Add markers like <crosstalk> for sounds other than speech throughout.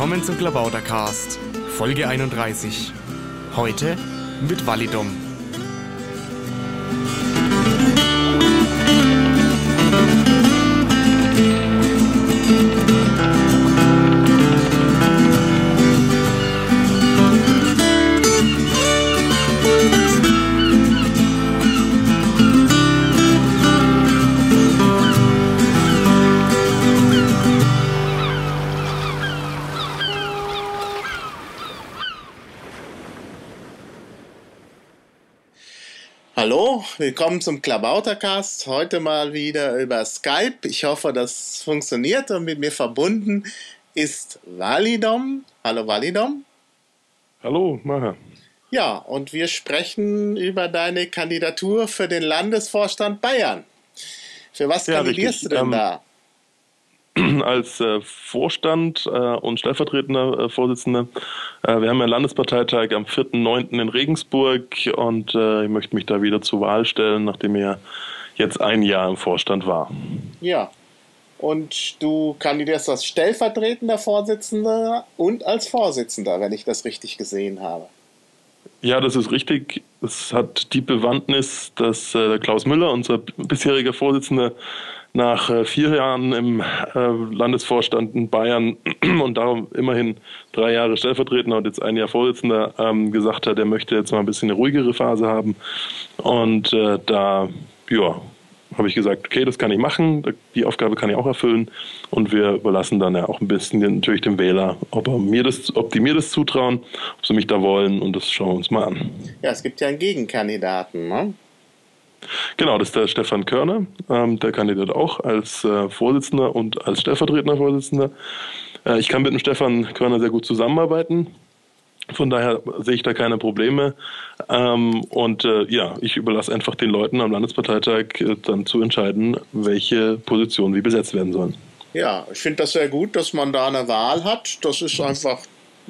Willkommen zum Klabautercast, Folge 31. Heute mit Validom. Willkommen zum Klabautercast. Heute mal wieder über Skype. Ich hoffe, das funktioniert und mit mir verbunden ist Validom. Hallo Validom. Hallo, Maha. Ja, und wir sprechen über deine Kandidatur für den Landesvorstand Bayern. Für was Ja, kandidierst richtig. du denn Ähm, da? <clears throat> Als äh, Vorstand äh, und stellvertretender äh, Vorsitzender, äh, wir haben ja einen Landesparteitag am 4.9. in Regensburg und äh, ich möchte mich da wieder zur Wahl stellen, nachdem ich ja jetzt ein Jahr im Vorstand war. Ja. Und du kandidierst als stellvertretender Vorsitzender und als Vorsitzender, wenn ich das richtig gesehen habe. Ja, das ist richtig. Es hat die Bewandtnis, dass äh, Klaus Müller, unser bisheriger Vorsitzender, nach äh, vier Jahren im äh, Landesvorstand in Bayern <clears throat> und darum immerhin drei Jahre Stellvertretender und jetzt ein Jahr Vorsitzender ähm, gesagt hat, er möchte jetzt mal ein bisschen eine ruhigere Phase haben. Und äh, da, ja, habe ich gesagt, okay, das kann ich machen, die Aufgabe kann ich auch erfüllen und wir überlassen dann ja auch ein bisschen natürlich dem Wähler, ob, er mir das, ob die mir das zutrauen, ob sie mich da wollen und das schauen wir uns mal an. Ja, es gibt ja einen Gegenkandidaten, ne? Genau, das ist der Stefan Körner, ähm, der kandidiert auch als äh, Vorsitzender und als stellvertretender Vorsitzender. Äh, ich kann mit dem Stefan Körner sehr gut zusammenarbeiten. Von daher sehe ich da keine Probleme. Ähm, und äh, ja, ich überlasse einfach den Leuten am Landesparteitag äh, dann zu entscheiden, welche Positionen wie besetzt werden sollen. Ja, ich finde das sehr gut, dass man da eine Wahl hat. Das ist einfach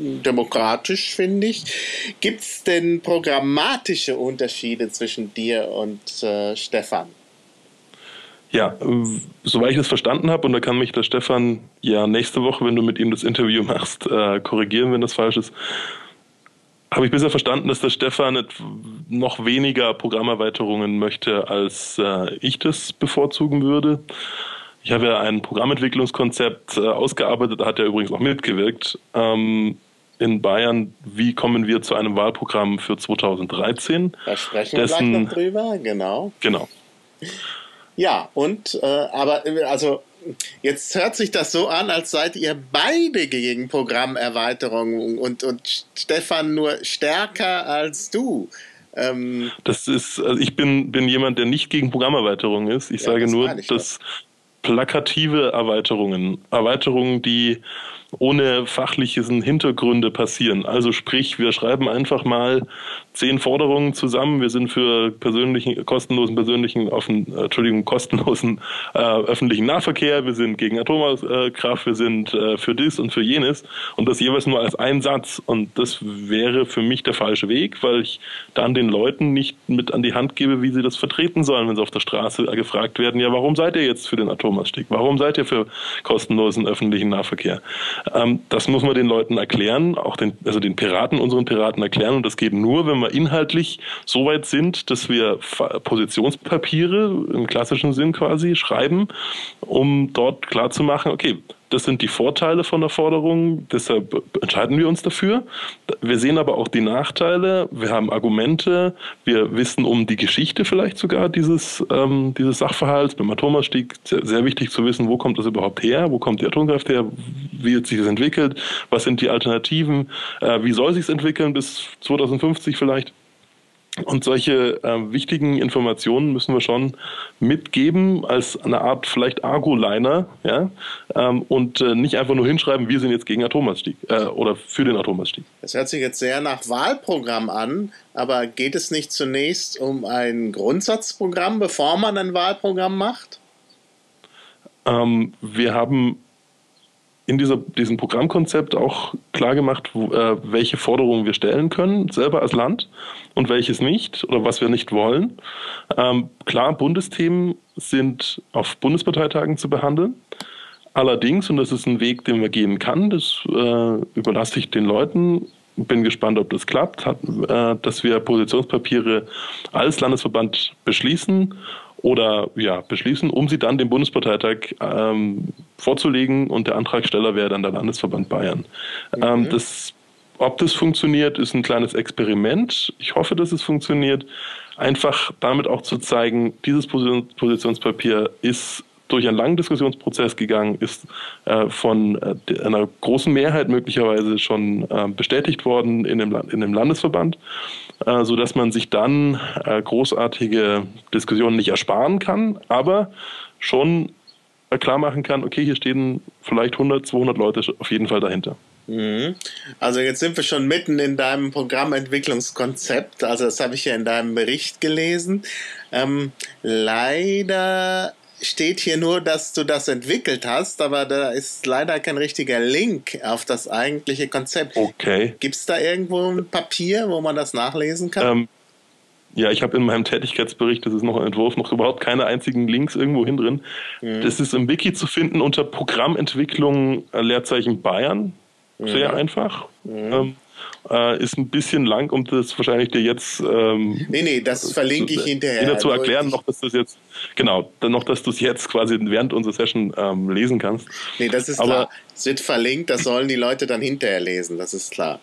demokratisch, finde ich. Gibt es denn programmatische Unterschiede zwischen dir und äh, Stefan? Ja, äh, soweit ich das verstanden habe, und da kann mich der Stefan ja nächste Woche, wenn du mit ihm das Interview machst, äh, korrigieren, wenn das falsch ist, habe ich bisher verstanden, dass der Stefan noch weniger Programmerweiterungen möchte, als äh, ich das bevorzugen würde. Ich habe ja ein Programmentwicklungskonzept äh, ausgearbeitet, da hat er übrigens auch mitgewirkt. Ähm, in Bayern, wie kommen wir zu einem Wahlprogramm für 2013? Da sprechen wir gleich Dessen- noch drüber, genau. Genau. Ja, und, äh, aber, äh, also, jetzt hört sich das so an, als seid ihr beide gegen Programmerweiterung und, und Stefan nur stärker als du. Ähm, Das ist, also ich bin, bin jemand, der nicht gegen Programmerweiterungen ist. Ich Ja, sage das nur, dass plakative Erweiterungen, Erweiterungen, die ohne fachliche Hintergründe passieren. Also sprich, wir schreiben einfach mal zehn Forderungen zusammen. Wir sind für persönlichen, kostenlosen persönlichen, offen, äh, Entschuldigung, kostenlosen äh, öffentlichen Nahverkehr. Wir sind gegen Atomkraft. Wir sind äh, für dies und für jenes. Und das jeweils nur als ein Satz. Und das wäre für mich der falsche Weg, weil ich dann den Leuten nicht mit an die Hand gebe, wie sie das vertreten sollen, wenn sie auf der Straße gefragt werden, ja, warum seid ihr jetzt für den Atomausstieg? Warum seid ihr für kostenlosen öffentlichen Nahverkehr? Ähm, das muss man den Leuten erklären, auch den, also den Piraten, unseren Piraten erklären. Und das geht nur, wenn wir inhaltlich so weit sind, dass wir Positionspapiere im klassischen Sinn quasi schreiben, um dort klarzumachen, okay, das sind die Vorteile von der Forderung, deshalb entscheiden wir uns dafür. Wir sehen aber auch die Nachteile, wir haben Argumente, wir wissen um die Geschichte vielleicht sogar dieses, ähm, dieses Sachverhalts. Beim Atomausstieg sehr, sehr wichtig zu wissen, wo kommt das überhaupt her, wo kommt die Atomkraft her, wie hat sich das entwickelt, was sind die Alternativen, äh, wie soll sich es entwickeln bis 2050 vielleicht. Und solche äh, wichtigen Informationen müssen wir schon mitgeben als eine Art vielleicht Argo-Liner, ja, ähm, und äh, nicht einfach nur hinschreiben, wir sind jetzt gegen Atomausstieg äh, oder für den Atomausstieg. Das hört sich jetzt sehr nach Wahlprogramm an, aber geht es nicht zunächst um ein Grundsatzprogramm, bevor man ein Wahlprogramm macht? Ähm, wir haben in dieser, diesem Programmkonzept auch klar gemacht, wo, äh, welche Forderungen wir stellen können, selber als Land und welches nicht oder was wir nicht wollen. Ähm, klar, Bundesthemen sind auf Bundesparteitagen zu behandeln. Allerdings, und das ist ein Weg, den man gehen kann, das äh, überlasse ich den Leuten, bin gespannt, ob das klappt, hat, äh, dass wir Positionspapiere als Landesverband beschließen oder ja, beschließen, um sie dann dem Bundesparteitag ähm, vorzulegen und der Antragsteller wäre dann der Landesverband Bayern. Mhm. Ähm, das, ob das funktioniert, ist ein kleines Experiment. Ich hoffe, dass es funktioniert. Einfach damit auch zu zeigen, dieses Positionspapier ist durch einen langen Diskussionsprozess gegangen, ist äh, von äh, einer großen Mehrheit möglicherweise schon äh, bestätigt worden in dem, in dem Landesverband, äh, sodass man sich dann äh, großartige Diskussionen nicht ersparen kann, aber schon äh, klar machen kann, okay, hier stehen vielleicht 100, 200 Leute auf jeden Fall dahinter. Mhm. Also jetzt sind wir schon mitten in deinem Programmentwicklungskonzept. Also das habe ich ja in deinem Bericht gelesen. Ähm, leider steht hier nur, dass du das entwickelt hast, aber da ist leider kein richtiger Link auf das eigentliche Konzept. Okay. Gibt es da irgendwo ein Papier, wo man das nachlesen kann? Ähm, ja, ich habe in meinem Tätigkeitsbericht, das ist noch ein Entwurf, noch überhaupt keine einzigen Links irgendwo hin drin. Mhm. Das ist im Wiki zu finden unter Programmentwicklung äh, Leerzeichen Bayern. Sehr mhm. einfach. Mhm. Ähm, äh, ist ein bisschen lang, um das wahrscheinlich dir jetzt. Ähm, nee, nee, das verlinke ich hinterher. Wieder zu erklären, noch, dass das jetzt, genau, dann noch, dass du es jetzt quasi während unserer Session ähm, lesen kannst. Nee, das ist Aber, klar. Es wird verlinkt, das sollen die Leute dann hinterher lesen, das ist klar.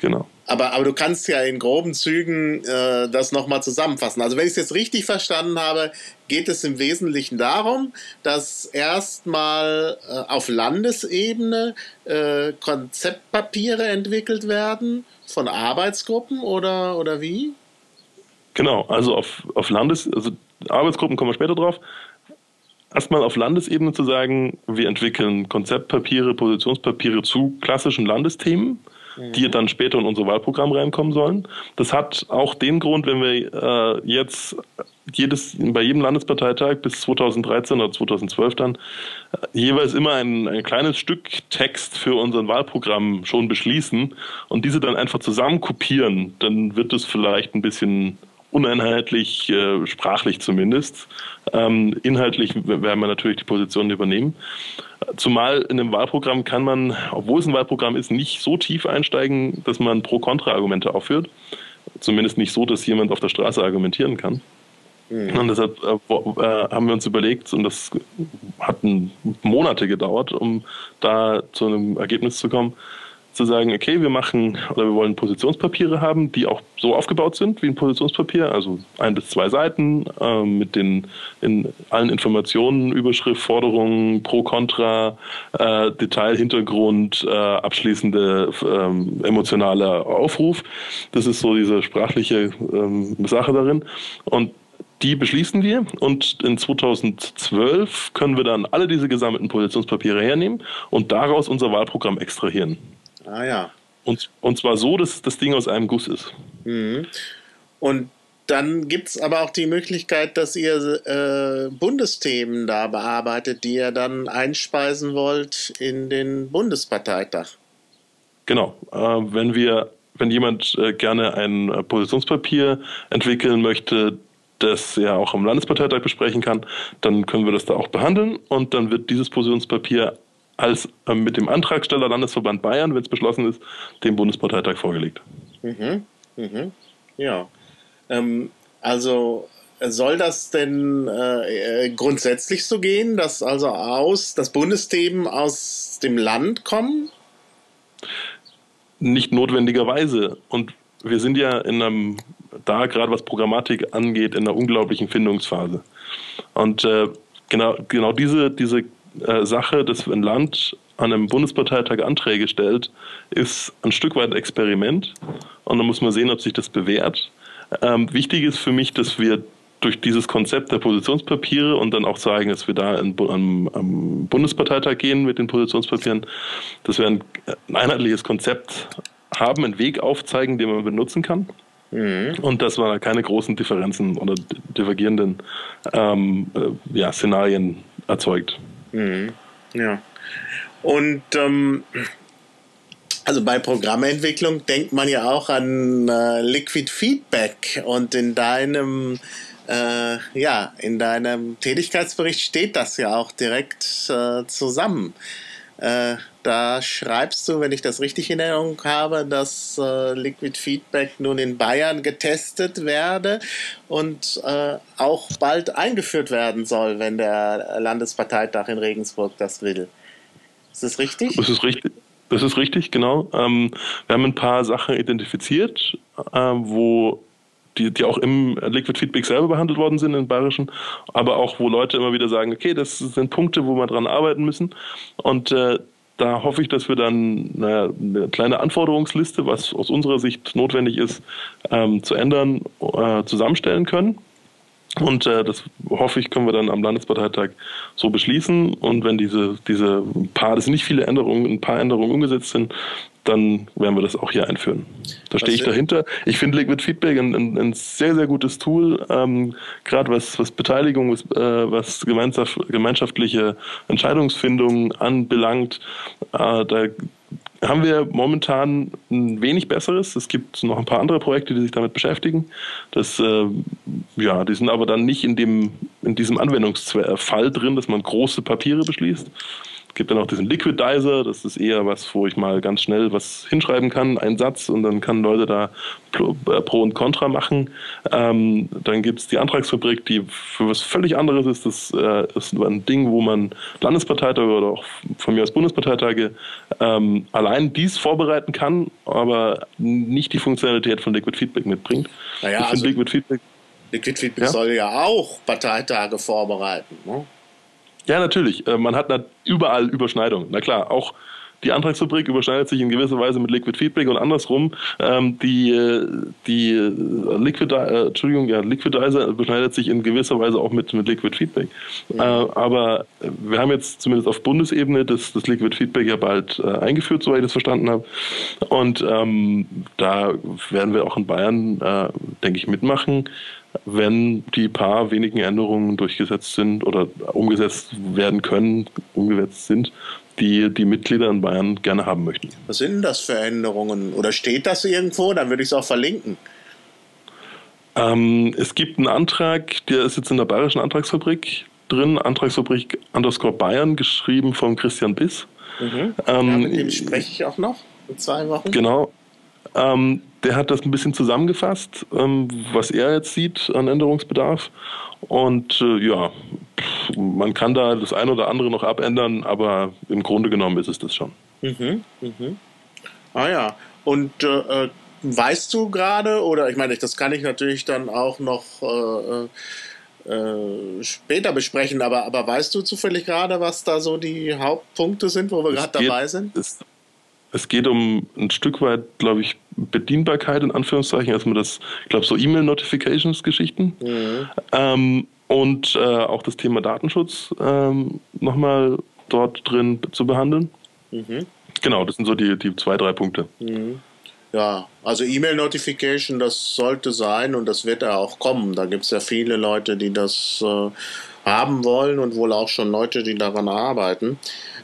Genau. Aber, aber du kannst ja in groben Zügen äh, das nochmal zusammenfassen. Also wenn ich es jetzt richtig verstanden habe, geht es im Wesentlichen darum, dass erstmal äh, auf Landesebene äh, Konzeptpapiere entwickelt werden von Arbeitsgruppen oder, oder wie? Genau, also auf, auf Landes, also Arbeitsgruppen kommen wir später drauf. Erstmal auf Landesebene zu sagen, wir entwickeln Konzeptpapiere, Positionspapiere zu klassischen Landesthemen die dann später in unser Wahlprogramm reinkommen sollen. Das hat auch den Grund, wenn wir äh, jetzt jedes, bei jedem Landesparteitag bis 2013 oder 2012 dann äh, jeweils immer ein, ein kleines Stück Text für unser Wahlprogramm schon beschließen und diese dann einfach zusammen kopieren, dann wird es vielleicht ein bisschen uneinheitlich, äh, sprachlich zumindest. Ähm, inhaltlich werden wir natürlich die Positionen übernehmen. Zumal in einem Wahlprogramm kann man, obwohl es ein Wahlprogramm ist, nicht so tief einsteigen, dass man Pro-Kontra-Argumente aufführt. Zumindest nicht so, dass jemand auf der Straße argumentieren kann. Mhm. Und deshalb äh, äh haben wir uns überlegt, und das hat Monate gedauert, um da zu einem Ergebnis zu kommen, zu sagen, okay, wir machen oder wir wollen Positionspapiere haben, die auch so aufgebaut sind wie ein Positionspapier, also ein bis zwei Seiten äh, mit den in allen Informationen, Überschrift, Forderungen, Pro, Contra, äh, Detail, Hintergrund, äh, abschließende ähm, emotionaler Aufruf. Das ist so diese sprachliche ähm, Sache darin. Und die beschließen wir und in 2012 können wir dann alle diese gesammelten Positionspapiere hernehmen und daraus unser Wahlprogramm extrahieren. Ah ja. Und, und zwar so, dass das Ding aus einem Guss ist. Mhm. Und dann gibt es aber auch die Möglichkeit, dass ihr äh, Bundesthemen da bearbeitet, die ihr dann einspeisen wollt in den Bundesparteitag. Genau. Äh, wenn wir, wenn jemand äh, gerne ein äh, Positionspapier entwickeln möchte, das er auch am Landesparteitag besprechen kann, dann können wir das da auch behandeln und dann wird dieses Positionspapier als äh, mit dem Antragsteller Landesverband Bayern, wenn es beschlossen ist, dem Bundesparteitag vorgelegt. Mhm. Mhm. Ja. Ähm, also soll das denn äh, äh, grundsätzlich so gehen, dass also aus das Bundesthemen aus dem Land kommen? Nicht notwendigerweise. Und wir sind ja in einem, da gerade was Programmatik angeht, in einer unglaublichen Findungsphase. Und äh, genau, genau diese, diese äh, Sache, dass ein Land an einem Bundesparteitag Anträge stellt, ist ein Stück weit Experiment. Und dann muss man sehen, ob sich das bewährt. Ähm, wichtig ist für mich, dass wir durch dieses Konzept der Positionspapiere und dann auch sagen, dass wir da am, am, Bundesparteitag gehen mit den Positionspapieren, dass wir ein, ein einheitliches Konzept haben, einen Weg aufzeigen, den man benutzen kann. Mhm. Und dass man keine großen Differenzen oder divergierenden ähm, äh, ja, Szenarien erzeugt. Mhm. Ja. Und ähm, also bei Programmentwicklung denkt man ja auch an äh, Liquid Feedback und in deinem äh, ja, in deinem Tätigkeitsbericht steht das ja auch direkt äh, zusammen. Da schreibst du, wenn ich das richtig in Erinnerung habe, dass äh, Liquid Feedback nun in Bayern getestet werde und äh, auch bald eingeführt werden soll, wenn der Landesparteitag in Regensburg das will. Ist das richtig? Das ist richtig. Das ist richtig, genau. Ähm, wir haben ein paar Sachen identifiziert, äh, wo die, die auch im Liquid Feedback selber behandelt worden sind, im Bayerischen, aber auch, wo Leute immer wieder sagen, okay, das sind Punkte, wo wir dran arbeiten müssen. Und äh, da hoffe ich, dass wir dann naja, eine kleine Anforderungsliste, was aus unserer Sicht notwendig ist, ähm, zu ändern, äh, zusammenstellen können. Und äh, das hoffe ich, können wir dann am Landesparteitag so beschließen. Und wenn diese, diese paar, das sind nicht viele Änderungen, ein paar Änderungen umgesetzt sind, dann werden wir das auch hier einführen. Da stehe ich dahinter. Ich finde Liquid Feedback ein, ein, ein, sehr, sehr gutes Tool, ähm, gerade was, was Beteiligung, was, äh, was gemeinschaft, gemeinschaftliche Entscheidungsfindung anbelangt. Äh, da haben wir momentan ein wenig besseres. Es gibt noch ein paar andere Projekte, die sich damit beschäftigen. Das, äh, ja, die sind aber dann nicht in, dem, in diesem Anwendungsfall drin, dass man große Papiere beschließt gibt dann auch diesen Liquidizer, das ist eher was, wo ich mal ganz schnell was hinschreiben kann, einen Satz und dann können Leute da äh, Pro und Contra machen. Ähm, dann gibt es die Antragsfabrik, die für was völlig anderes ist. Das äh, ist ein Ding, wo man Landesparteitage oder auch von mir aus Bundesparteitage ähm, allein dies vorbereiten kann, aber nicht die Funktionalität von Liquid Feedback mitbringt. Naja, ich also Liquid Feedback Liquid Feedback ja? soll ja auch Parteitage vorbereiten. Ne? Ja, natürlich. Äh, man hat überall Überschneidungen. Na klar, auch die Antragsfabrik überschneidet sich in gewisser Weise mit Liquid Feedback und andersrum. Ähm, die äh, die Liquid, äh, Entschuldigung, ja, Liquidizer überschneidet sich in gewisser Weise auch mit, mit Liquid Feedback. Äh, aber wir haben jetzt zumindest auf Bundesebene das, das Liquid Feedback ja bald äh, eingeführt, soweit ich das verstanden habe. Und ähm, da werden wir auch in Bayern, denke ich, mitmachen wenn die paar wenigen Änderungen durchgesetzt sind oder umgesetzt werden können, umgesetzt sind, die die Mitglieder in Bayern gerne haben möchten. Was sind denn das für Änderungen? Oder steht das irgendwo? Dann würde ich es auch verlinken. Ähm, es gibt einen Antrag, der ist jetzt in der Bayerischen Antragsfabrik drin, Antragsfabrik underscore Bayern, geschrieben von Christian Biss. Mhm. Ähm, ja, mit dem spreche ich auch noch in zwei Wochen. Genau. Ähm, der hat das ein bisschen zusammengefasst, ähm, was er jetzt sieht an Änderungsbedarf. Und äh, ja, man kann da das eine oder andere noch abändern, aber im Grunde genommen ist es das schon. Mhm, mhm. Ah ja, und äh, äh weißt du gerade, oder ich meine, das kann ich natürlich dann auch noch äh, äh, später besprechen, aber, aber weißt du zufällig gerade, was da so die Hauptpunkte sind, wo wir gerade dabei sind? Es, es geht um ein Stück weit, glaube ich, Bedienbarkeit in Anführungszeichen, erstmal das, ich glaube, so E-Mail-Notifications-Geschichten. Mhm. Ähm, und äh, auch das Thema Datenschutz ähm, nochmal dort drin zu behandeln. Mhm. Genau, das sind so die, die zwei, drei Punkte. Mhm. Ja, also E-Mail-Notification, das sollte sein und das wird ja auch kommen. Da gibt es ja viele Leute, die das äh, haben wollen und wohl auch schon Leute, die daran arbeiten.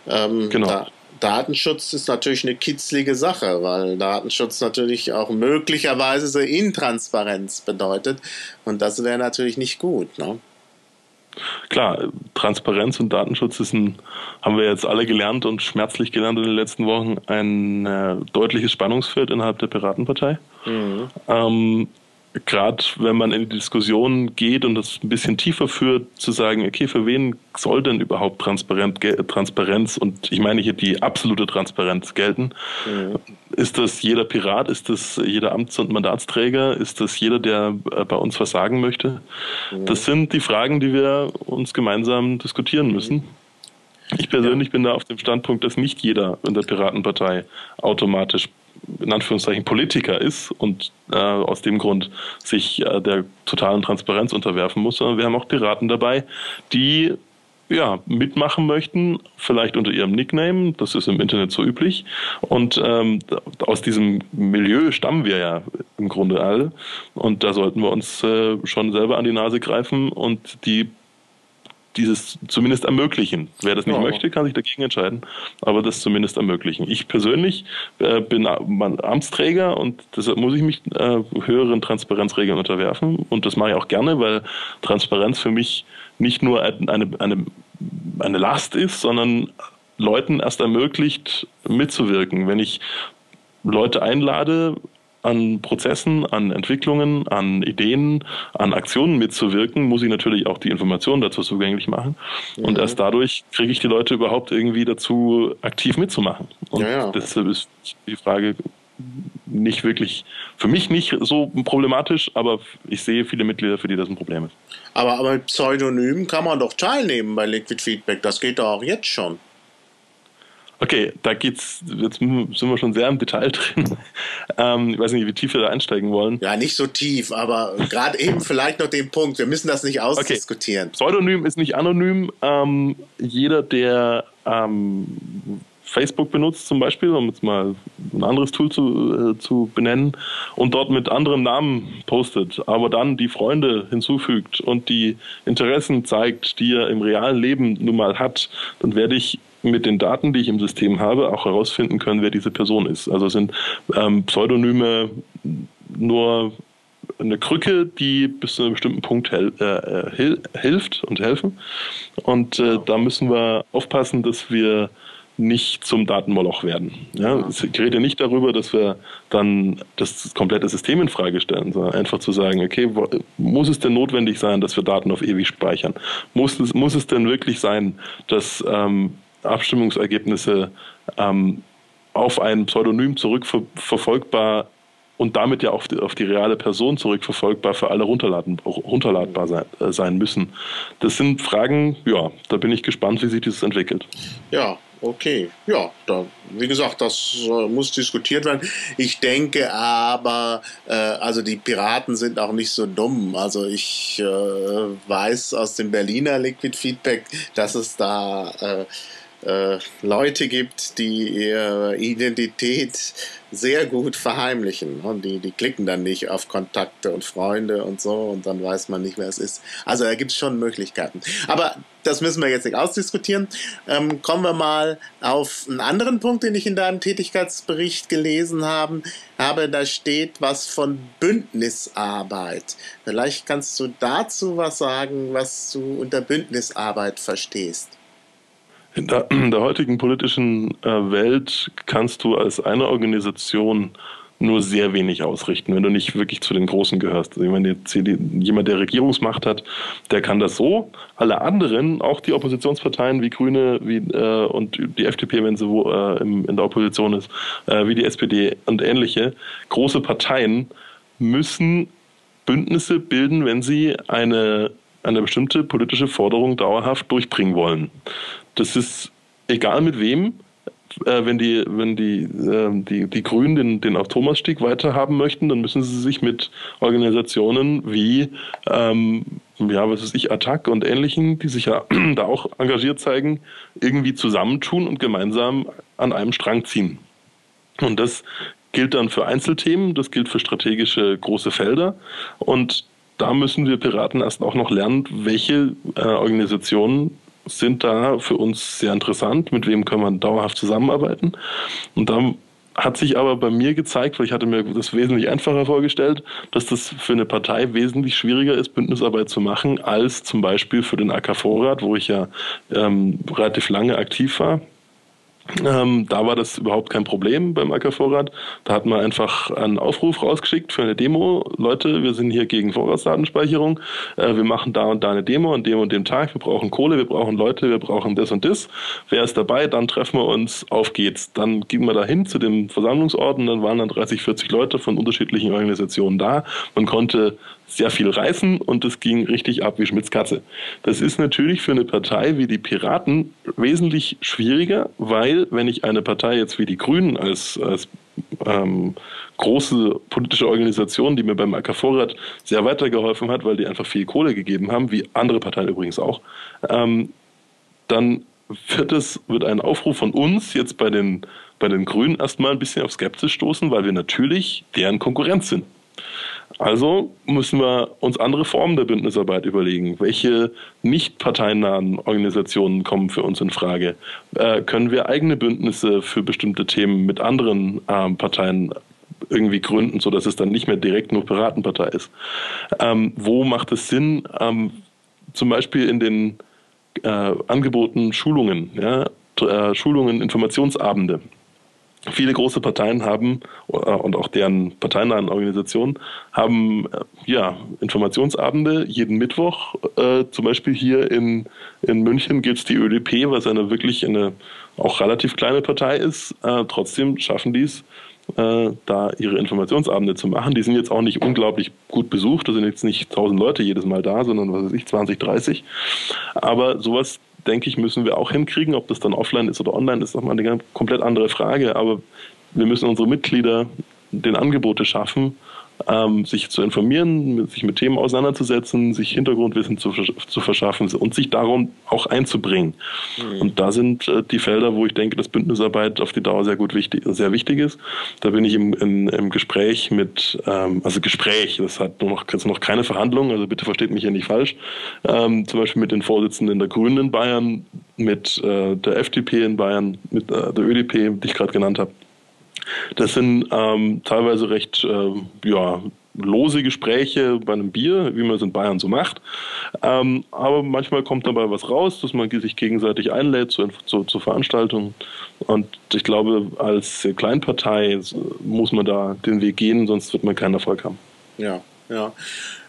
Ähm, genau. Da, Datenschutz ist natürlich eine kitzlige Sache, weil Datenschutz natürlich auch möglicherweise so Intransparenz bedeutet. Und das wäre natürlich nicht gut. Ne? Klar, Transparenz und Datenschutz ist ein, haben wir jetzt alle gelernt und schmerzlich gelernt in den letzten Wochen, ein äh, deutliches Spannungsfeld innerhalb der Piratenpartei. Mhm. Ähm, gerade wenn man in die Diskussion geht und das ein bisschen tiefer führt, zu sagen, okay, für wen soll denn überhaupt Transparenz, Transparenz und ich meine hier die absolute Transparenz gelten? Mhm. Ist das jeder Pirat? Ist das jeder Amts- und Mandatsträger? Ist das jeder, der äh, bei uns was sagen möchte? Mhm. Das sind die Fragen, die wir uns gemeinsam diskutieren müssen. Ich persönlich ja. bin da auf dem Standpunkt, dass nicht jeder in der Piratenpartei automatisch in Anführungszeichen Politiker ist und äh, aus dem Grund sich äh, der totalen Transparenz unterwerfen muss, sondern wir haben auch Piraten dabei, die ja, mitmachen möchten, vielleicht unter ihrem Nickname, das ist im Internet so üblich. Und ähm, aus diesem Milieu stammen wir ja im Grunde alle. Und da sollten wir uns äh, schon selber an die Nase greifen und die dieses zumindest ermöglichen. Wer das nicht ja. möchte, kann sich dagegen entscheiden, aber das zumindest ermöglichen. Ich persönlich äh, bin Amtsträger und deshalb muss ich mich äh, höheren Transparenzregeln unterwerfen und das mache ich auch gerne, weil Transparenz für mich nicht nur eine, eine, eine Last ist, sondern Leuten erst ermöglicht, mitzuwirken. Wenn ich Leute einlade, an Prozessen, an Entwicklungen, an Ideen, an Aktionen mitzuwirken, muss ich natürlich auch die Informationen dazu zugänglich machen. Ja. Und erst dadurch kriege ich die Leute überhaupt irgendwie dazu, aktiv mitzumachen. Und ja, ja. deshalb ist die Frage nicht wirklich, für mich nicht so problematisch, aber ich sehe viele Mitglieder, für die das ein Problem ist. Aber, aber mit Pseudonym kann man doch teilnehmen bei Liquid Feedback. Das geht doch auch jetzt schon. Okay, da geht's, jetzt sind wir schon sehr im Detail <laughs> drin. Ähm, ich weiß nicht, wie tief wir da einsteigen wollen. Ja, nicht so tief, aber gerade eben vielleicht noch den Punkt. Wir müssen das nicht ausdiskutieren. Okay. Pseudonym ist nicht anonym. Ähm, jeder, der ähm, Facebook benutzt zum Beispiel, um jetzt mal ein anderes Tool zu, äh, zu benennen, und dort mit anderem Namen postet, aber dann die Freunde hinzufügt und die Interessen zeigt, die er im realen Leben nun mal hat, dann werde ich mit den Daten, die ich im System habe, auch herausfinden können, wer diese Person ist. Also sind ähm, Pseudonyme nur eine Krücke, die bis zu einem bestimmten Punkt hel äh, hil hilft und helfen. Und äh, da müssen wir aufpassen, dass wir nicht zum Datenmoloch werden. Ja, ich rede nicht darüber, dass wir dann das komplette System in Frage stellen, sondern einfach zu sagen, okay, muss es denn notwendig sein, dass wir Daten auf ewig speichern? Muss es, muss es denn wirklich sein, dass ähm, Abstimmungsergebnisse ähm, auf ein Pseudonym zurückverfolgbar und damit ja auf die, auf die reale Person zurückverfolgbar für alle runterladen, runterladbar sein, äh, sein müssen. Das sind Fragen, ja, da bin ich gespannt, wie sich dieses entwickelt. Ja, okay. Ja, da, wie gesagt, das äh, muss diskutiert werden. Ich denke aber, äh, also die Piraten sind auch nicht so dumm. Also ich äh, weiß aus dem Berliner Liquid Feedback, dass es da äh, Leute gibt, die ihre Identität sehr gut verheimlichen. Und die, die klicken dann nicht auf Kontakte und Freunde und so und dann weiß man nicht, wer es ist. Also da gibt es schon Möglichkeiten. Aber das müssen wir jetzt nicht ausdiskutieren. Ähm, kommen wir mal auf einen anderen Punkt, den ich in deinem Tätigkeitsbericht gelesen habe. habe. Da steht was von Bündnisarbeit. Vielleicht kannst du dazu was sagen, was du unter Bündnisarbeit verstehst. In der, in der heutigen politischen äh, Welt kannst du als eine Organisation nur sehr wenig ausrichten, wenn du nicht wirklich zu den Großen gehörst. Also wenn jetzt jemand, der Regierungsmacht hat, der kann das so. Alle anderen, auch die Oppositionsparteien wie Grüne wie, äh, und die FDP, wenn sie wo, äh, im, in der Opposition ist, äh, wie die SPD und ähnliche, große Parteien müssen Bündnisse bilden, wenn sie eine eine bestimmte politische Forderung dauerhaft durchbringen wollen. Das ist egal mit wem. Äh, wenn die, wenn die, äh, die, die Grünen den, den Thomasstieg weiterhaben möchten, dann müssen sie sich mit Organisationen wie, ähm, ja, was weiß ich, Attac und ähnlichen, die sich ja <clears throat> da auch engagiert zeigen, irgendwie zusammentun und gemeinsam an einem Strang ziehen. Und das gilt dann für Einzelthemen, das gilt für strategische große Felder. Und da müssen wir Piraten erst auch noch lernen, welche äh, Organisationen sind da für uns sehr interessant, mit wem können wir dauerhaft zusammenarbeiten. Und dann hat sich aber bei mir gezeigt, weil ich hatte mir das wesentlich einfacher vorgestellt, dass das für eine Partei wesentlich schwieriger ist, Bündnisarbeit zu machen, als zum Beispiel für den AK Vorrat, wo ich ja ähm, relativ lange aktiv war. Ähm, da war das überhaupt kein Problem beim Ackervorrat. Da hat man einfach einen Aufruf rausgeschickt für eine Demo. Leute, wir sind hier gegen Vorratsdatenspeicherung. Äh, wir machen da und da eine Demo an dem und dem Tag. Wir brauchen Kohle, wir brauchen Leute, wir brauchen das und das. Wer ist dabei? Dann treffen wir uns. Auf geht's. Dann gingen wir dahin zu dem Versammlungsort und dann waren dann 30, 40 Leute von unterschiedlichen Organisationen da. Man konnte sehr viel reißen und es ging richtig ab wie Schmitz Katze. Das ist natürlich für eine Partei wie die Piraten wesentlich schwieriger, weil wenn ich eine Partei jetzt wie die Grünen als, als ähm, große politische Organisation, die mir beim AK Vorrat sehr weitergeholfen hat, weil die einfach viel Kohle gegeben haben, wie andere Parteien übrigens auch, ähm, dann wird es wird ein Aufruf von uns jetzt bei den bei den Grünen erstmal ein bisschen auf Skepsis stoßen, weil wir natürlich deren Konkurrenz sind. Also müssen wir uns andere Formen der Bündnisarbeit überlegen. Welche nicht parteinahen Organisationen kommen für uns in Frage? Äh, können wir eigene Bündnisse für bestimmte Themen mit anderen äh, Parteien irgendwie gründen, sodass es dann nicht mehr direkt nur Piratenpartei ist? Ähm, wo macht es Sinn, ähm, zum Beispiel in den äh, Angeboten Schulungen, ja, äh, Schulungen, Informationsabende? Viele große Parteien haben äh, und auch deren parteinahen Organisationen haben äh, ja Informationsabende jeden Mittwoch. Äh, zum Beispiel hier in, in München gibt es die ÖDP, was eine wirklich eine auch relativ kleine Partei ist. Äh, trotzdem schaffen die es, äh, da ihre Informationsabende zu machen. Die sind jetzt auch nicht unglaublich gut besucht. Da sind jetzt nicht tausend Leute jedes Mal da, sondern was weiß ich, 20, 30. Aber sowas denke ich, müssen wir auch hinkriegen. Ob das dann offline ist oder online, ist nochmal eine komplett andere Frage. Aber wir müssen unsere Mitglieder den Angebote schaffen, ähm, sich zu informieren, sich mit Themen auseinanderzusetzen, sich Hintergrundwissen zu, zu verschaffen und sich darum auch einzubringen. Mhm. Und da sind äh, die Felder, wo ich denke, dass Bündnisarbeit auf die Dauer sehr gut wichtig, sehr wichtig ist. Da bin ich im, im, im Gespräch mit, ähm, also Gespräch, das hat noch, jetzt noch keine Verhandlungen, also bitte versteht mich hier nicht falsch, ähm, zum Beispiel mit den Vorsitzenden der Grünen in Bayern, mit äh, der FDP in Bayern, mit äh, der ÖDP, die ich gerade genannt habe. Das sind ähm, teilweise recht äh, ja, lose Gespräche bei einem Bier, wie man es in Bayern so macht. Ähm, aber manchmal kommt dabei was raus, dass man sich gegenseitig einlädt zu, zu, zu Veranstaltungen. Und ich glaube, als Kleinpartei muss man da den Weg gehen, sonst wird man keinen Erfolg haben. Ja, ja.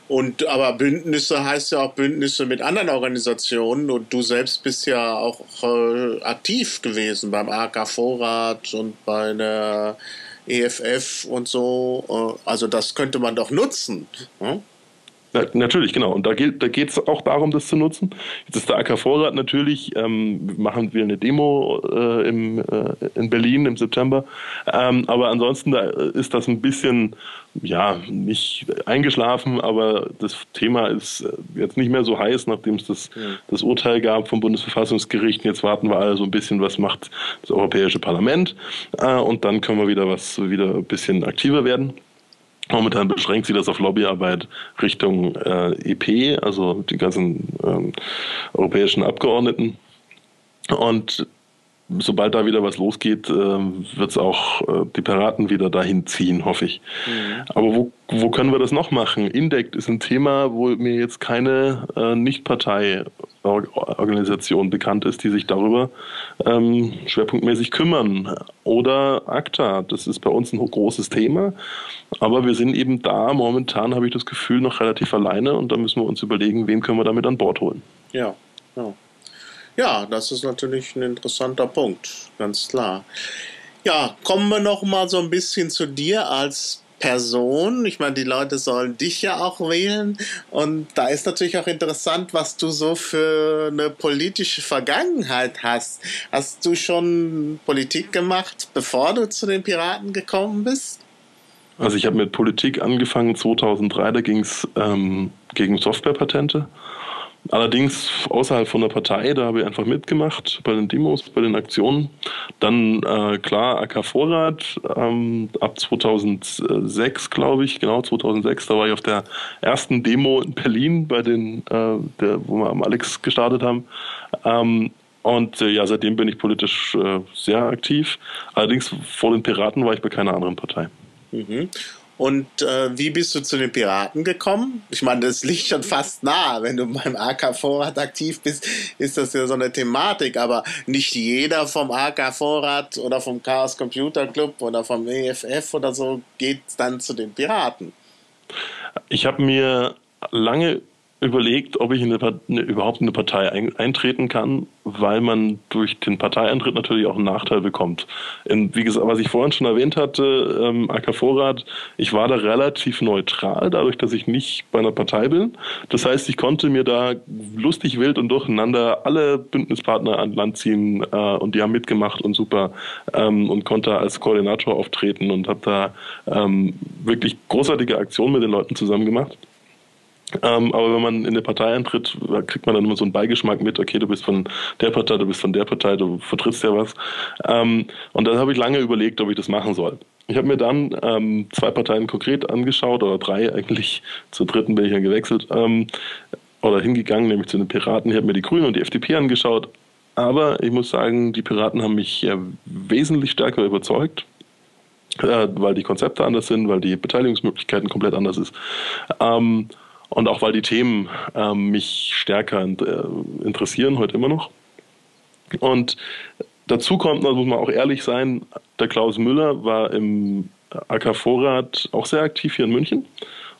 Und aber Bündnisse heißt ja auch Bündnisse mit anderen Organisationen und du selbst bist ja auch äh, aktiv gewesen beim AK Vorrat und bei der EFF und so. Äh, also das könnte man doch nutzen. Hm? Ja, natürlich, genau. Und da geht da es auch darum, das zu nutzen. Jetzt ist der AK Vorrat natürlich, ähm, machen wir eine Demo äh, im, äh, in Berlin im September. Ähm, aber ansonsten da ist das ein bisschen, ja, nicht eingeschlafen, aber das Thema ist äh, jetzt nicht mehr so heiß, nachdem es das, ja. das Urteil gab vom Bundesverfassungsgericht. Jetzt warten wir alle so ein bisschen, was macht das Europäische Parlament. Äh, und dann können wir wieder was, wieder ein bisschen aktiver werden. Momentan beschränkt sich das auf Lobbyarbeit Richtung äh, EP, also die ganzen ähm, europäischen Abgeordneten. Und sobald da wieder was losgeht, äh, wird es auch äh, die Piraten wieder dahin ziehen, hoffe ich. Mhm. Aber wo, wo können wir das noch machen? Indect ist ein Thema, wo mir jetzt keine äh, Nicht-Partei-Organisation bekannt ist, die sich darüber ähm, schwerpunktmäßig kümmern. Oder ACTA, das ist bei uns ein großes Thema. Aber wir sind eben da momentan, habe ich das Gefühl, noch relativ alleine und da müssen wir uns überlegen, wen können wir damit an Bord holen. Ja, ja. Ja, das ist natürlich ein interessanter Punkt, ganz klar. Ja, kommen wir noch mal so ein bisschen zu dir als Person. Ich meine, die Leute sollen dich ja auch wählen. Und da ist natürlich auch interessant, was du so für eine politische Vergangenheit hast. Hast du schon Politik gemacht, bevor du zu den Piraten gekommen bist? Also ich habe mit Politik angefangen 2003, da ging es ähm, gegen Softwarepatente. Allerdings außerhalb von der Partei, da habe ich einfach mitgemacht bei den Demos, bei den Aktionen. Dann äh, klar AK Vorrat ähm, ab 2006, glaube ich, genau 2006, da war ich auf der ersten Demo in Berlin, bei den, äh, der, wo wir am Alex gestartet haben. Ähm, und äh, ja, seitdem bin ich politisch äh, sehr aktiv. Allerdings vor den Piraten war ich bei keiner anderen Partei. Mhm. Und äh, wie bist du zu den Piraten gekommen? Ich meine, das liegt schon fast nah. Wenn du beim AK Vorrat aktiv bist, ist das ja so eine Thematik. Aber nicht jeder vom AK Vorrat oder vom Chaos Computer Club oder vom EFF oder so geht dann zu den Piraten. Ich habe mir lange überlegt, ob ich in eine, eine, überhaupt in eine Partei ein, eintreten kann, weil man durch den Parteieintritt natürlich auch einen Nachteil bekommt. In, wie gesagt, was ich vorhin schon erwähnt hatte, ähm, AK Vorrat, ich war da relativ neutral, dadurch, dass ich nicht bei einer Partei bin. Das heißt, ich konnte mir da lustig, wild und durcheinander alle Bündnispartner an Land ziehen äh, und die haben mitgemacht und super ähm, und konnte als Koordinator auftreten und habe da ähm, wirklich großartige Aktionen mit den Leuten zusammen gemacht. Ähm, aber wenn man in eine Partei eintritt, kriegt man dann immer so einen Beigeschmack mit, okay, du bist von der Partei, du bist von der Partei, du vertrittst ja was. Ähm, und dann habe ich lange überlegt, ob ich das machen soll. Ich habe mir dann ähm, zwei Parteien konkret angeschaut, oder drei eigentlich. Zur dritten bin ich ja gewechselt. Ähm, oder hingegangen, nämlich zu den Piraten. Ich habe mir die Grünen und die FDP angeschaut. Aber ich muss sagen, die Piraten haben mich äh, wesentlich stärker überzeugt, äh, weil die Konzepte anders sind, weil die Beteiligungsmöglichkeiten komplett anders ist. Ähm, und auch weil die Themen ähm, mich stärker äh, interessieren, heute immer noch. Und dazu kommt, da muss man auch ehrlich sein, der Klaus Müller war im AK Vorrat auch sehr aktiv hier in München.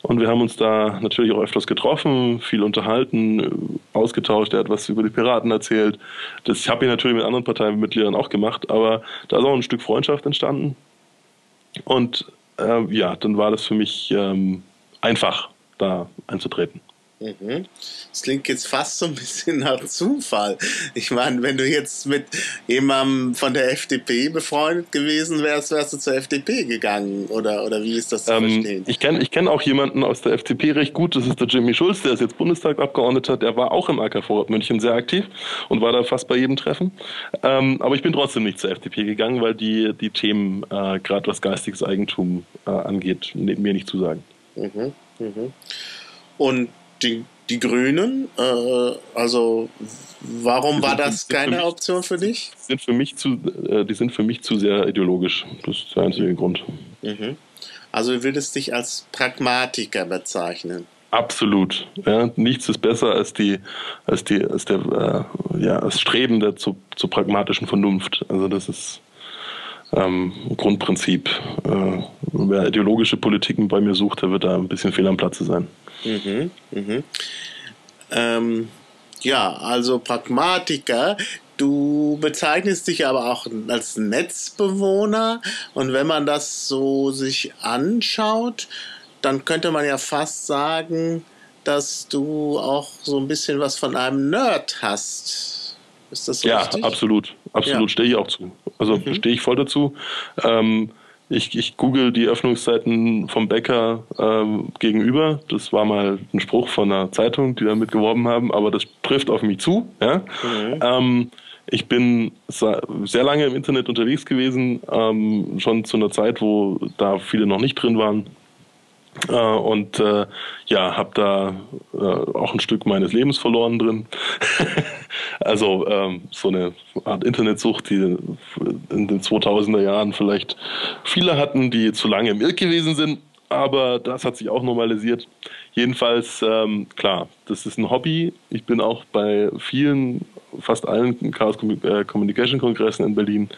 Und wir haben uns da natürlich auch öfters getroffen, viel unterhalten, ausgetauscht. Er hat was über die Piraten erzählt. Das habe ich natürlich mit anderen Parteimitgliedern auch gemacht, aber da ist auch ein Stück Freundschaft entstanden. Und äh, ja, dann war das für mich ähm, einfach, da einzutreten. Mhm. Das klingt jetzt fast so ein bisschen nach Zufall. Ich meine, wenn du jetzt mit jemandem von der FDP befreundet gewesen wärst, wärst du zur FDP gegangen. Oder, oder wie ist das zu ähm, verstehen? Ich kenne ich kenn auch jemanden aus der FDP recht gut. Das ist der Jimmy Schulz, der ist jetzt Bundestagsabgeordneter. Der war auch im AK München sehr aktiv und war da fast bei jedem Treffen. Ähm, aber ich bin trotzdem nicht zur FDP gegangen, weil die, die Themen, äh, gerade was geistiges Eigentum äh, angeht, mir nicht zusagen. Mhm. Mhm. Und die, die Grünen, äh, also warum war das keine für Option für dich? Sind für mich zu, äh, die sind für mich zu sehr ideologisch. Das ist der einzige Grund. Mhm. Also du würdest dich als Pragmatiker bezeichnen. Absolut. Ja, nichts ist besser als die, als die, als der, äh, ja, als Streben der zu, zur pragmatischen Vernunft. Also das ist ähm, Grundprinzip. Äh, wer ideologische Politiken bei mir sucht, der wird da ein bisschen fehl am Platze sein. Mhm, mhm. Ähm, ja, also Pragmatiker. Du bezeichnest dich aber auch als Netzbewohner und wenn man das so sich anschaut, dann könnte man ja fast sagen, dass du auch so ein bisschen was von einem Nerd hast. Ist das ja, richtig? Ja, absolut. Absolut, ja. stehe ich auch zu. Also mhm. stehe ich voll dazu. Ähm, ich, ich google die Öffnungszeiten vom Bäcker ähm, gegenüber. Das war mal ein Spruch von einer Zeitung, die damit geworben haben, aber das trifft auf mich zu. Ja? Mhm. Ähm, ich bin sehr lange im Internet unterwegs gewesen, ähm, schon zu einer Zeit, wo da viele noch nicht drin waren. Äh, und äh, ja, habe da äh, auch ein Stück meines Lebens verloren drin. <laughs> also ähm, so eine Art Internetsucht, die in den 2000er Jahren vielleicht viele hatten, die zu lange im Irk gewesen sind. Aber das hat sich auch normalisiert. Jedenfalls, ähm, klar, das ist ein Hobby. Ich bin auch bei vielen fast allen Chaos äh, Communication Kongressen in Berlin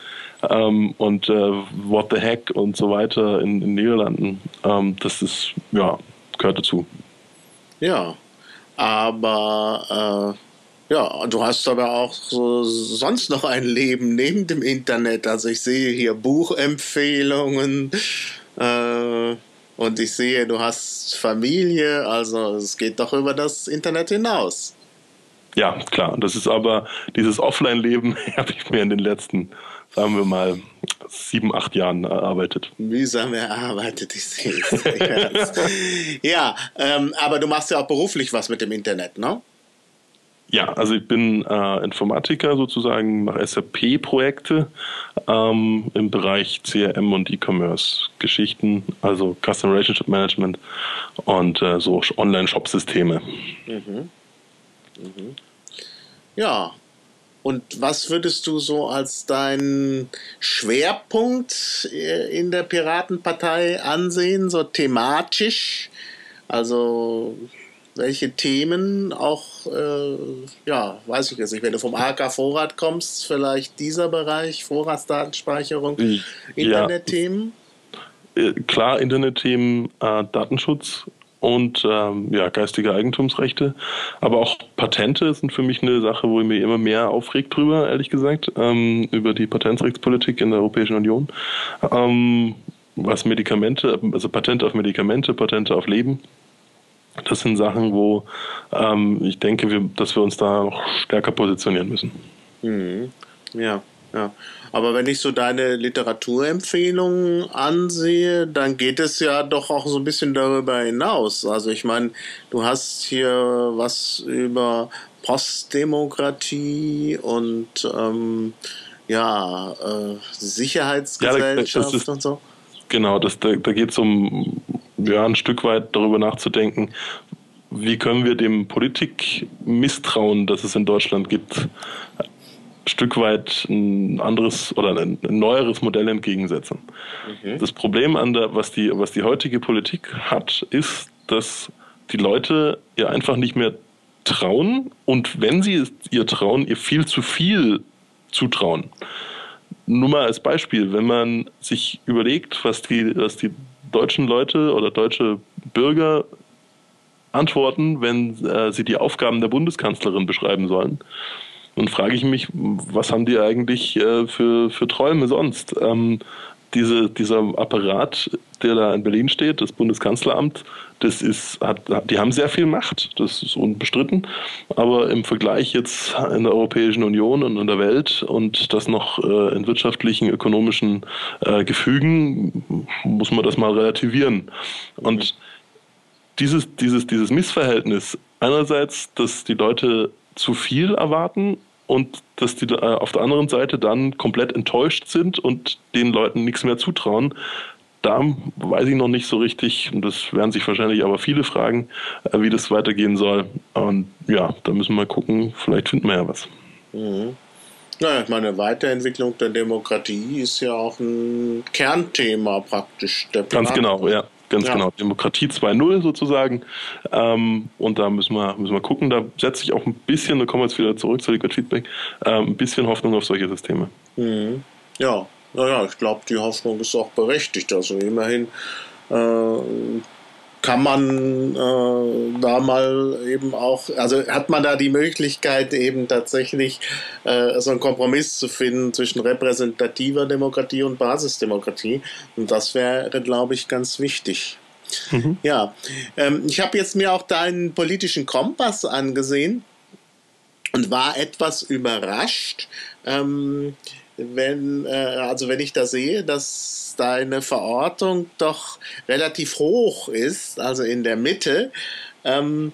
ähm, und äh, What the Heck und so weiter in den Niederlanden. Ähm, das ist, ja, gehört dazu. Ja, aber äh, ja, du hast aber auch so sonst noch ein Leben neben dem Internet. Also ich sehe hier Buchempfehlungen. Äh, und ich sehe, du hast Familie, also es geht doch über das Internet hinaus. Ja, klar. Das ist aber dieses Offline-Leben <laughs> habe ich mir in den letzten, sagen wir mal, sieben, acht Jahren erarbeitet. Mühsam erarbeitet, ich sehe es. <laughs> ja, ähm, aber du machst ja auch beruflich was mit dem Internet, ne? Ja, also ich bin äh, Informatiker sozusagen, mache SAP-Projekte ähm, im Bereich CRM und E-Commerce-Geschichten, also Customer Relationship Management und äh, so Online-Shop-Systeme. Mhm. Mhm. Ja. Und was würdest du so als deinen Schwerpunkt äh, in der Piratenpartei ansehen, so thematisch? Also welche Themen auch, äh, ja, weiß ich jetzt nicht, wenn du vom AK Vorrat kommst, vielleicht dieser Bereich, Vorratsdatenspeicherung, Internetthemen? Ja, äh, klar, Internetthemen, äh, Datenschutz und ähm, ja, geistige Eigentumsrechte. Aber auch Patente sind für mich eine Sache, wo ich mir immer mehr aufregt drüber, ehrlich gesagt, ähm, über die Patentrechtspolitik in der Europäischen Union. Ähm, was Medikamente, also Patente auf Medikamente, Patente auf Leben. Das sind Sachen, wo ähm, ich denke, wir, dass wir uns da noch stärker positionieren müssen. Mhm. Ja, ja. Aber wenn ich so deine Literaturempfehlungen ansehe, dann geht es ja doch auch so ein bisschen darüber hinaus. Also ich meine, du hast hier was über Postdemokratie und ähm, ja, äh, Sicherheitsgesellschaft ja, ist, und so. Genau, das, da, da geht es um ja, ein Stück weit darüber nachzudenken, wie können wir dem Politikmisstrauen, das es in Deutschland gibt, Stück weit ein anderes oder ein, neueres Modell entgegensetzen. Okay. Das Problem an der, was die, was die heutige Politik hat, ist, dass die Leute ihr einfach nicht mehr trauen und wenn sie ihr trauen, ihr viel zu viel zutrauen. Nur mal als Beispiel, wenn man sich überlegt, was die, was die deutschen Leute oder deutsche Bürger antworten, wenn äh, sie die Aufgaben der Bundeskanzlerin beschreiben sollen. Dann frage ich mich, was haben die eigentlich äh, für, für Träume sonst? Ähm, diese, dieser Apparat, der da in Berlin steht, das Bundeskanzleramt, das ist, hat, die haben sehr viel Macht, das ist unbestritten. Aber im Vergleich jetzt in der Europäischen Union und in der Welt und das noch äh, in wirtschaftlichen, ökonomischen äh, Gefügen, muss man das mal relativieren. Und dieses, dieses, dieses Missverhältnis, einerseits, dass die Leute zu viel erwarten und dass die äh, auf der anderen Seite dann komplett enttäuscht sind und den Leuten nichts mehr zutrauen. Da weiß ich noch nicht so richtig, und das werden sich wahrscheinlich aber viele fragen, äh, wie das weitergehen soll. Und ja, da müssen wir mal gucken, vielleicht finden wir ja was. Mhm. Naja, ich meine, Weiterentwicklung der Demokratie ist ja auch ein Kernthema praktisch. Der Ganz genau, ja. Ganz ja. genau. Demokratie 2.0 sozusagen. Ähm, und da müssen wir, müssen wir gucken. Da setze ich auch ein bisschen, da kommen wir jetzt wieder zurück zu Liquid Feedback, äh, ein bisschen Hoffnung auf solche Systeme. Mhm. Ja, naja, ich glaube, die Hoffnung ist auch berechtigt. Also immerhin äh, kann man äh, da mal eben auch, also hat man da die Möglichkeit eben tatsächlich äh, so einen Kompromiss zu finden zwischen repräsentativer Demokratie und Basisdemokratie. Und das wäre, glaube ich, ganz wichtig. Mhm. Ja, ähm, ich habe jetzt mir auch deinen politischen Kompass angesehen und war etwas überrascht, ähm, wenn, äh, also wenn ich da sehe, dass deine Verortung doch relativ hoch ist, also in der Mitte. Ähm,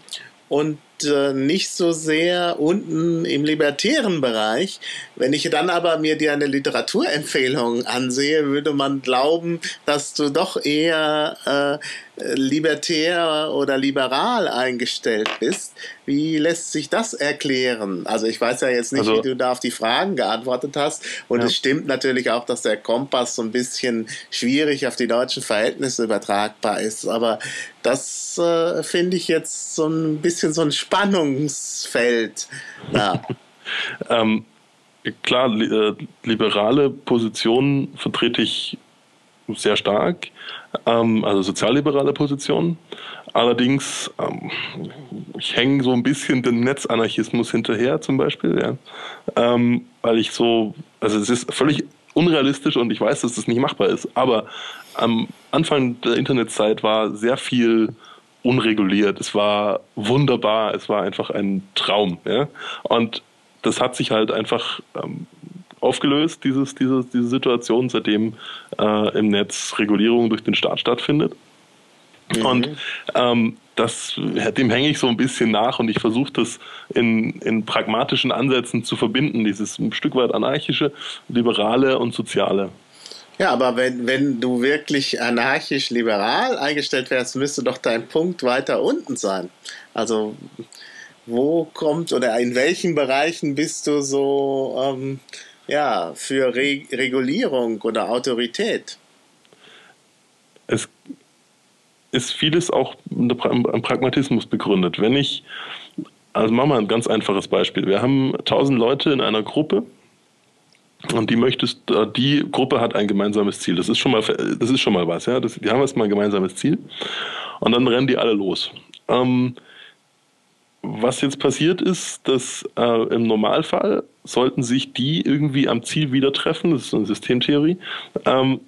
und äh, nicht so sehr unten im libertären Bereich. Wenn ich dann aber mir dir eine Literaturempfehlung ansehe, würde man glauben, dass du doch eher äh, libertär oder liberal eingestellt bist. Wie lässt sich das erklären? Also ich weiß ja jetzt nicht, also, wie du da auf die Fragen geantwortet hast. Und ja. es stimmt natürlich auch, dass der Kompass so ein bisschen schwierig auf die deutschen Verhältnisse übertragbar ist. Aber das äh, finde ich jetzt so ein bisschen so ein Spannungsfeld. Ja. <laughs> ähm, klar, li äh, liberale Positionen vertrete ich sehr stark, ähm, also sozialliberale Positionen. Allerdings, ähm, ich hänge so ein bisschen dem Netzanarchismus hinterher zum Beispiel, ja. Ähm, weil ich so, also es ist völlig unrealistisch und ich weiß, dass das nicht machbar ist, aber am Anfang der Internetzeit war sehr viel unreguliert, es war wunderbar, es war einfach ein Traum. Ja? Und das hat sich halt einfach ähm, aufgelöst, dieses, diese, diese Situation, seitdem äh, im Netz Regulierung durch den Staat stattfindet. Mhm. Und ähm, das, dem hänge ich so ein bisschen nach und ich versuche das in, in pragmatischen Ansätzen zu verbinden, dieses ein Stück weit anarchische, liberale und soziale. Ja, aber wenn, wenn du wirklich anarchisch-liberal eingestellt wärst, müsste doch dein Punkt weiter unten sein. Also wo kommt oder in welchen Bereichen bist du so ähm, ja, für Re Regulierung oder Autorität? Es ist vieles auch am Pragmatismus begründet. Wenn ich, also machen wir ein ganz einfaches Beispiel. Wir haben tausend Leute in einer Gruppe und die möchtest, äh, die Gruppe hat ein gemeinsames Ziel. Das ist schon mal, das ist schon mal was, ja. Das, die haben erstmal ein gemeinsames Ziel. Und dann rennen die alle los. Ähm, was jetzt passiert ist, dass äh, im Normalfall sollten sich die irgendwie am Ziel wieder treffen. Das ist eine Systemtheorie. Ähm,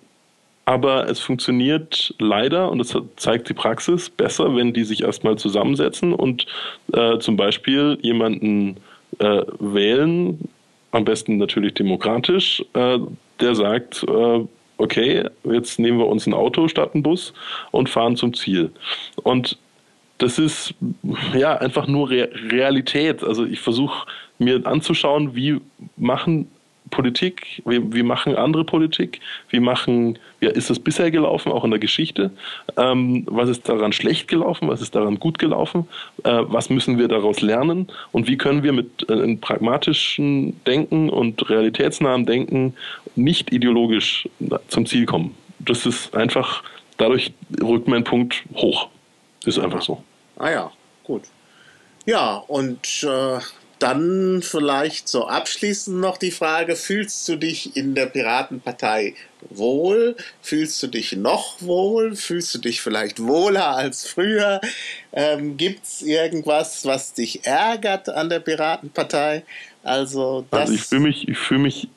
aber es funktioniert leider, und das zeigt die Praxis, besser, wenn die sich erstmal zusammensetzen und äh, zum Beispiel jemanden äh, wählen, am besten natürlich demokratisch, äh, der sagt, äh, okay, jetzt nehmen wir uns ein Auto statt einen Bus und fahren zum Ziel. Und das ist ja einfach nur Re Realität. Also ich versuche mir anzuschauen, wie machen Politik, wie, wie machen andere Politik, wie machen, wie ist das bisher gelaufen, auch in der Geschichte, ähm, was ist daran schlecht gelaufen, was ist daran gut gelaufen, äh, was müssen wir daraus lernen und wie können wir mit äh, pragmatischen Denken und realitätsnahem Denken nicht ideologisch zum Ziel kommen. Das ist einfach, dadurch rückt mein Punkt hoch. Ist einfach so. Ah ja, gut. Ja, und äh, dann vielleicht so abschließend noch die Frage, fühlst du dich in der Piratenpartei wohl? Fühlst du dich noch wohl? Fühlst du dich vielleicht wohler als früher? Ähm, Gibt es irgendwas, was dich ärgert an der Piratenpartei? Also, also ich fühle mich, fühl mich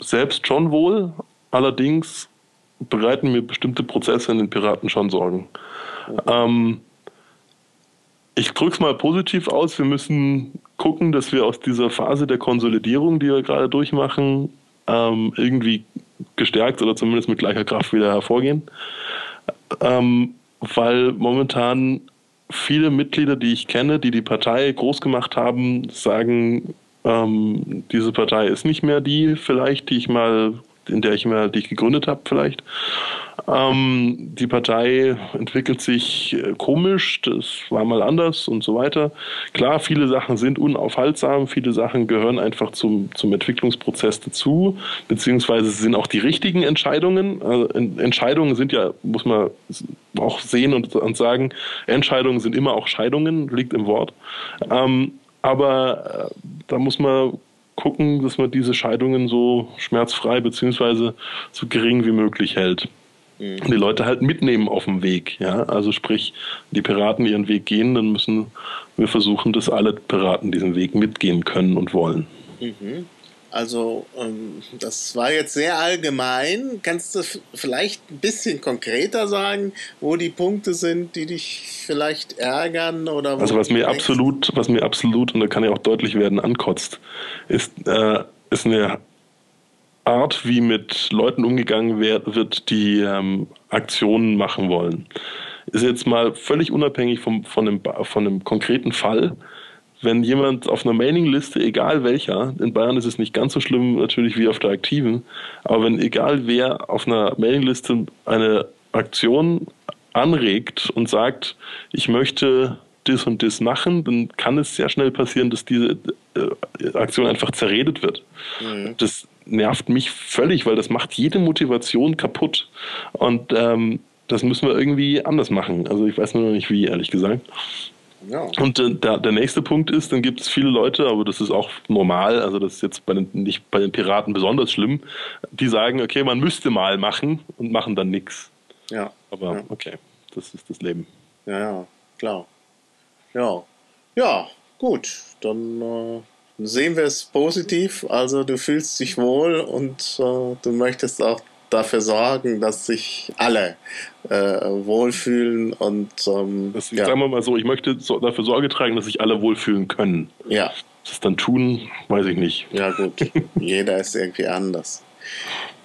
selbst schon wohl, allerdings bereiten mir bestimmte Prozesse in den Piraten schon Sorgen. Mhm. Ähm, ich drücke es mal positiv aus. Wir müssen gucken, dass wir aus dieser Phase der Konsolidierung, die wir gerade durchmachen, ähm, irgendwie gestärkt oder zumindest mit gleicher Kraft wieder hervorgehen. Ähm, weil momentan viele Mitglieder, die ich kenne, die die Partei groß gemacht haben, sagen, ähm, diese Partei ist nicht mehr die vielleicht, die ich mal, in der ich mal, die gegründet habe vielleicht. Ähm, die Partei entwickelt sich äh, komisch, das war mal anders und so weiter. Klar, viele Sachen sind unaufhaltsam, viele Sachen gehören einfach zum, zum Entwicklungsprozess dazu, beziehungsweise sind auch die richtigen Entscheidungen. Also Entscheidungen sind ja, muss man auch sehen und, und sagen, Entscheidungen sind immer auch Scheidungen, liegt im Wort. Ähm, aber äh, da muss man gucken, dass man diese Scheidungen so schmerzfrei beziehungsweise so gering wie möglich hält mhm. die Leute halt mitnehmen auf dem Weg. Ja? Also sprich, die Piraten ihren Weg gehen, dann müssen wir versuchen, dass alle Piraten diesen Weg mitgehen können und wollen. Mhm. Also ähm, das war jetzt sehr allgemein. Kannst du vielleicht ein bisschen konkreter sagen, wo die Punkte sind, die dich vielleicht ärgern oder Also was mir absolut, was mir absolut und da kann ja auch deutlich werden ankotzt, ist äh, ist eine Art, wie mit Leuten umgegangen wird, die ähm, Aktionen machen wollen. Ist jetzt mal völlig unabhängig vom, von, einem, von einem konkreten Fall. Wenn jemand auf einer Mailingliste, egal welcher, in Bayern ist es nicht ganz so schlimm natürlich wie auf der aktiven, aber wenn egal wer auf einer Mailingliste eine Aktion anregt und sagt, ich möchte das und das machen, dann kann es sehr schnell passieren, dass diese äh, Aktion einfach zerredet wird. Mhm. Das nervt mich völlig, weil das macht jede Motivation kaputt. Und ähm, das müssen wir irgendwie anders machen. Also ich weiß nur noch nicht wie, ehrlich gesagt. Ja. Und äh, der, der nächste Punkt ist, dann gibt es viele Leute, aber das ist auch normal, also das ist jetzt bei den, nicht bei den Piraten besonders schlimm, die sagen, okay, man müsste mal machen und machen dann nichts. Ja. Aber ja. okay, das ist das Leben. Ja, ja, klar. Ja. Ja, gut. Dann äh, sehen wir es positiv. Also du fühlst dich wohl und äh, du möchtest auch dafür sorgen, dass sich alle äh, wohlfühlen und ähm, das, ja. sagen wir mal so, ich möchte so, dafür Sorge tragen, dass sich alle wohlfühlen können. Ja. Das dann tun, weiß ich nicht. Ja gut, <laughs> jeder ist irgendwie anders.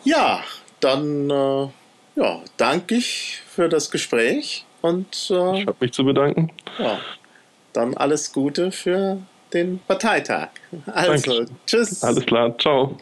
Ja, dann äh, ja, danke ich für das Gespräch und äh, ich habe mich zu bedanken. Ja, dann alles Gute für den Parteitag. Also, Danke. tschüss. Alles klar, ciao.